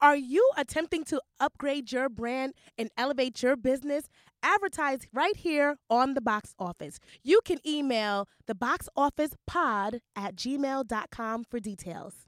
Are you attempting to upgrade your brand and elevate your business? Advertise right here on the box office. You can email the box office pod at gmail.com for details.